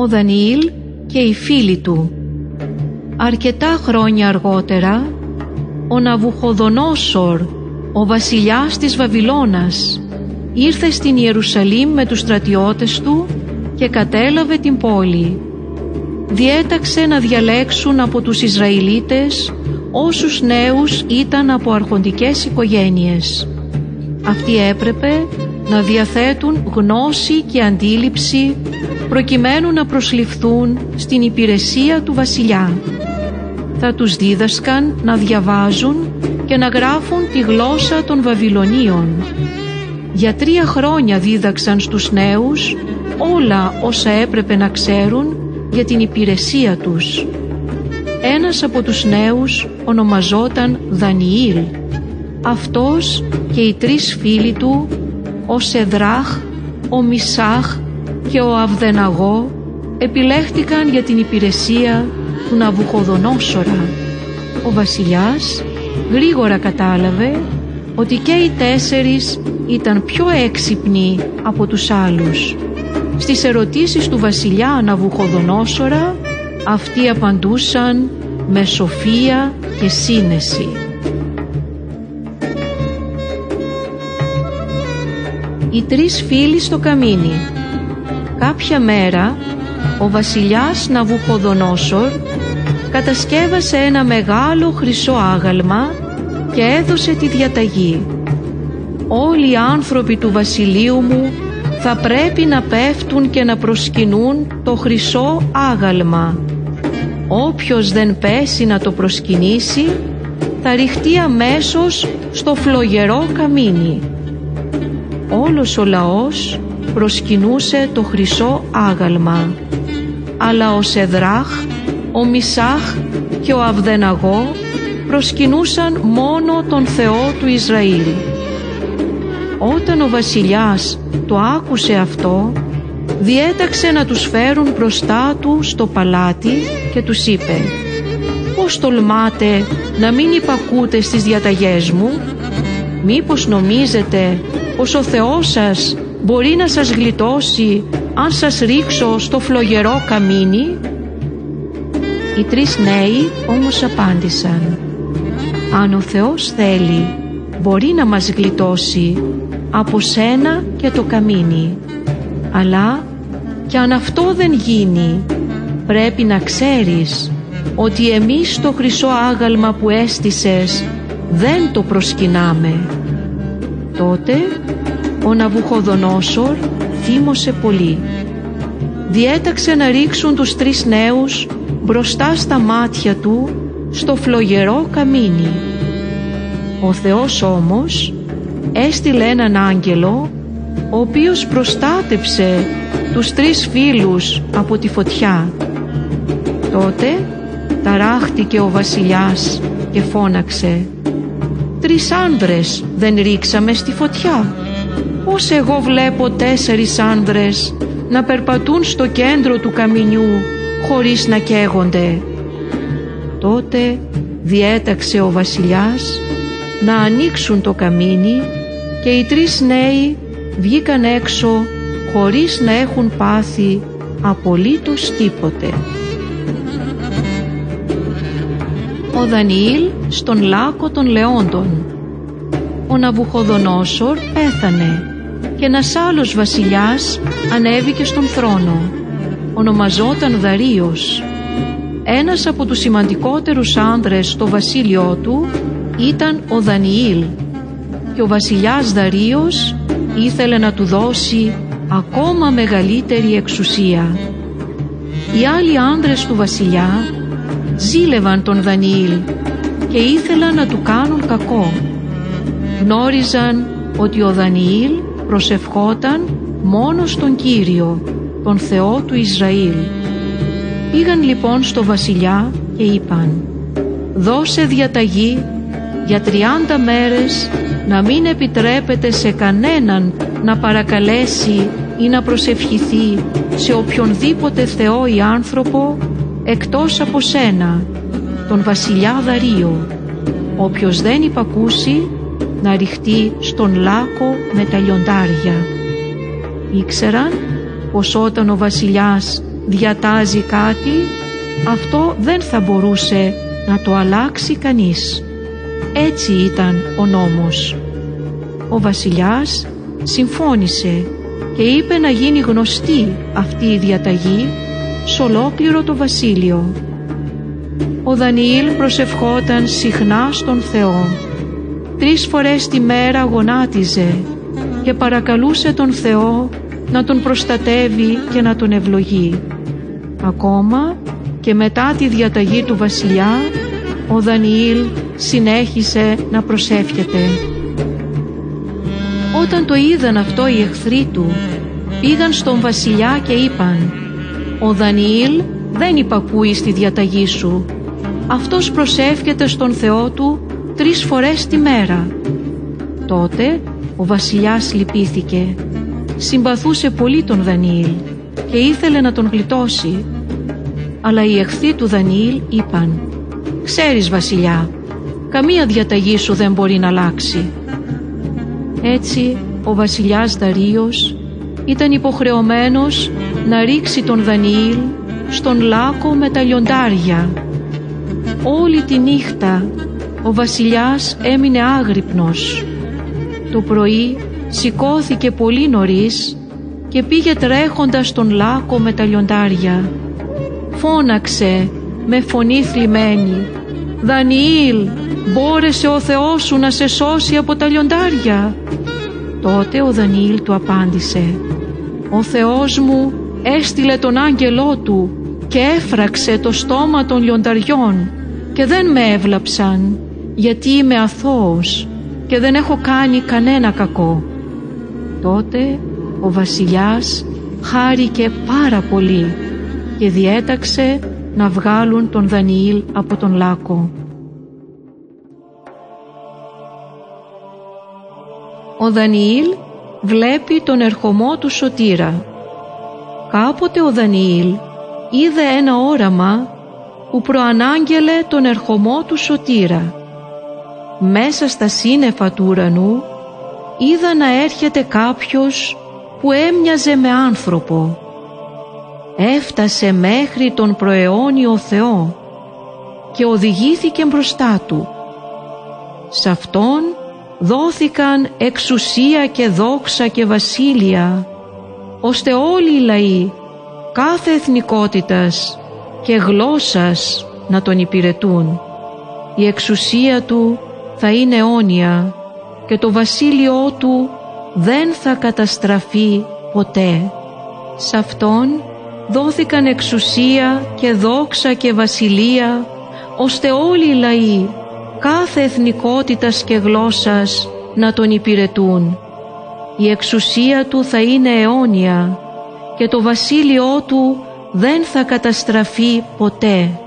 ο Δανιήλ και οι φίλοι του. Αρκετά χρόνια αργότερα, ο Ναβουχοδονόσορ, ο βασιλιάς της Βαβυλώνας, ήρθε στην Ιερουσαλήμ με τους στρατιώτες του και κατέλαβε την πόλη. Διέταξε να διαλέξουν από τους Ισραηλίτες όσους νέους ήταν από αρχοντικές οικογένειες. Αυτοί έπρεπε να διαθέτουν γνώση και αντίληψη προκειμένου να προσληφθούν στην υπηρεσία του βασιλιά. Θα τους δίδασκαν να διαβάζουν και να γράφουν τη γλώσσα των Βαβυλωνίων. Για τρία χρόνια δίδαξαν στους νέους όλα όσα έπρεπε να ξέρουν για την υπηρεσία τους. Ένας από τους νέους ονομαζόταν Δανιήλ. Αυτός και οι τρεις φίλοι του, ο Σεδράχ, ο Μισάχ και ο Αυδεναγό επιλέχτηκαν για την υπηρεσία του Ναβουχοδονόσορα. Ο βασιλιάς γρήγορα κατάλαβε ότι και οι τέσσερις ήταν πιο έξυπνοι από τους άλλους. Στις ερωτήσεις του βασιλιά Ναβουχοδονόσορα αυτοί απαντούσαν με σοφία και σύνεση. Οι τρεις φίλοι στο καμίνι Κάποια μέρα ο βασιλιάς Ναβουχοδονόσορ κατασκεύασε ένα μεγάλο χρυσό άγαλμα και έδωσε τη διαταγή «Όλοι οι άνθρωποι του βασιλείου μου θα πρέπει να πέφτουν και να προσκυνούν το χρυσό άγαλμα. Όποιος δεν πέσει να το προσκυνήσει θα ρηχτεί αμέσως στο φλογερό καμίνι». Όλος ο λαός προσκυνούσε το χρυσό άγαλμα αλλά ο Σεδράχ, ο Μισάχ και ο Αυδεναγό προσκυνούσαν μόνο τον Θεό του Ισραήλ. Όταν ο βασιλιάς το άκουσε αυτό, διέταξε να τους φέρουν μπροστά του στο παλάτι και τους είπε «Πώς τολμάτε να μην υπακούτε στις διαταγές μου, μήπως νομίζετε πως ο Θεός σας μπορεί να σας γλιτώσει αν σας ρίξω στο φλογερό καμίνι» Οι τρεις νέοι όμως απάντησαν «Αν ο Θεός θέλει μπορεί να μας γλιτώσει από σένα και το καμίνι αλλά και αν αυτό δεν γίνει πρέπει να ξέρεις ότι εμείς το χρυσό άγαλμα που έστησες δεν το προσκυνάμε». Τότε ο Ναβουχοδονόσορ θύμωσε πολύ. Διέταξε να ρίξουν τους τρεις νέους μπροστά στα μάτια του στο φλογερό καμίνι. Ο Θεός όμως έστειλε έναν άγγελο ο οποίος προστάτεψε τους τρεις φίλους από τη φωτιά. Τότε ταράχτηκε ο βασιλιάς και φώναξε «Τρεις άνδρες δεν ρίξαμε στη φωτιά» Πώς εγώ βλέπω τέσσερις άνδρες να περπατούν στο κέντρο του καμινιού χωρίς να καίγονται. Τότε διέταξε ο βασιλιάς να ανοίξουν το καμίνι και οι τρεις νέοι βγήκαν έξω χωρίς να έχουν πάθει απολύτως τίποτε. Ο Δανιήλ στον λάκο των Λεόντων Ο Ναβουχοδονόσορ πέθανε και ένας άλλος βασιλιάς ανέβηκε στον θρόνο. Ονομαζόταν Δαρίος. Ένας από τους σημαντικότερους άνδρες στο βασίλειό του ήταν ο Δανιήλ και ο βασιλιάς Δαρίος ήθελε να του δώσει ακόμα μεγαλύτερη εξουσία. Οι άλλοι άνδρες του βασιλιά ζήλευαν τον Δανιήλ και ήθελαν να του κάνουν κακό. Γνώριζαν ότι ο Δανιήλ προσευχόταν μόνος στον Κύριο, τον Θεό του Ισραήλ. Πήγαν λοιπόν στο βασιλιά και είπαν «Δώσε διαταγή για τριάντα μέρες να μην επιτρέπεται σε κανέναν να παρακαλέσει ή να προσευχηθεί σε οποιονδήποτε Θεό ή άνθρωπο εκτός από σένα, τον βασιλιά Δαρίο. Όποιος δεν υπακούσει να ρηχτεί στον λάκο με τα λιοντάρια. Ήξεραν πως όταν ο βασιλιάς διατάζει κάτι, αυτό δεν θα μπορούσε να το αλλάξει κανείς. Έτσι ήταν ο νόμος. Ο βασιλιάς συμφώνησε και είπε να γίνει γνωστή αυτή η διαταγή σε ολόκληρο το βασίλειο. Ο Δανιήλ προσευχόταν συχνά στον Θεό. Τρεις φορές τη μέρα γονάτιζε και παρακαλούσε τον Θεό να τον προστατεύει και να τον ευλογεί. Ακόμα και μετά τη διαταγή του βασιλιά, ο Δανιήλ συνέχισε να προσεύχεται. Όταν το είδαν αυτό οι εχθροί του, πήγαν στον βασιλιά και είπαν «Ο Δανιήλ δεν υπακούει στη διαταγή σου. Αυτός προσεύχεται στον Θεό του τρεις φορές τη μέρα». Τότε ο βασιλιάς λυπήθηκε. Συμπαθούσε πολύ τον Δανιήλ και ήθελε να τον γλιτώσει. Αλλά οι εχθροί του Δανιήλ είπαν «Ξέρεις βασιλιά, καμία διαταγή σου δεν μπορεί να αλλάξει». Έτσι ο βασιλιάς Δαρίος ήταν υποχρεωμένος να ρίξει τον Δανιήλ στον λάκο με τα λιοντάρια. Όλη τη νύχτα ο βασιλιάς έμεινε άγρυπνος. Το πρωί σηκώθηκε πολύ νωρίς και πήγε τρέχοντας στον λάκο με τα λιοντάρια. Φώναξε με φωνή θλιμμένη «Δανιήλ, μπόρεσε ο Θεός σου να σε σώσει από τα λιοντάρια». Τότε ο Δανιήλ του απάντησε «Ο Θεός μου έστειλε τον άγγελό του και έφραξε το στόμα των λιονταριών και δεν με έβλαψαν γιατί είμαι αθώος και δεν έχω κάνει κανένα κακό». Τότε ο βασιλιάς χάρηκε πάρα πολύ και διέταξε να βγάλουν τον Δανιήλ από τον λάκο. Ο Δανιήλ βλέπει τον ερχομό του σωτήρα. Κάποτε ο Δανιήλ είδε ένα όραμα που προανάγγελε τον ερχομό του σωτήρα. Μέσα στα σύννεφα του ουρανού είδα να έρχεται κάποιος που έμοιαζε με άνθρωπο. Έφτασε μέχρι τον προαιώνιο Θεό και οδηγήθηκε μπροστά Του. Σ' Αυτόν δόθηκαν εξουσία και δόξα και βασίλεια, ώστε όλοι οι λαοί κάθε εθνικότητας και γλώσσας να τον υπηρετούν. Η εξουσία Του θα είναι αιώνια και το βασίλειό Του δεν θα καταστραφεί ποτέ. Σ' Αυτόν δόθηκαν εξουσία και δόξα και βασιλεία, ώστε όλοι οι λαοί κάθε εθνικότητας και γλώσσας να τον υπηρετούν. Η εξουσία του θα είναι αιώνια και το βασίλειό του δεν θα καταστραφεί ποτέ.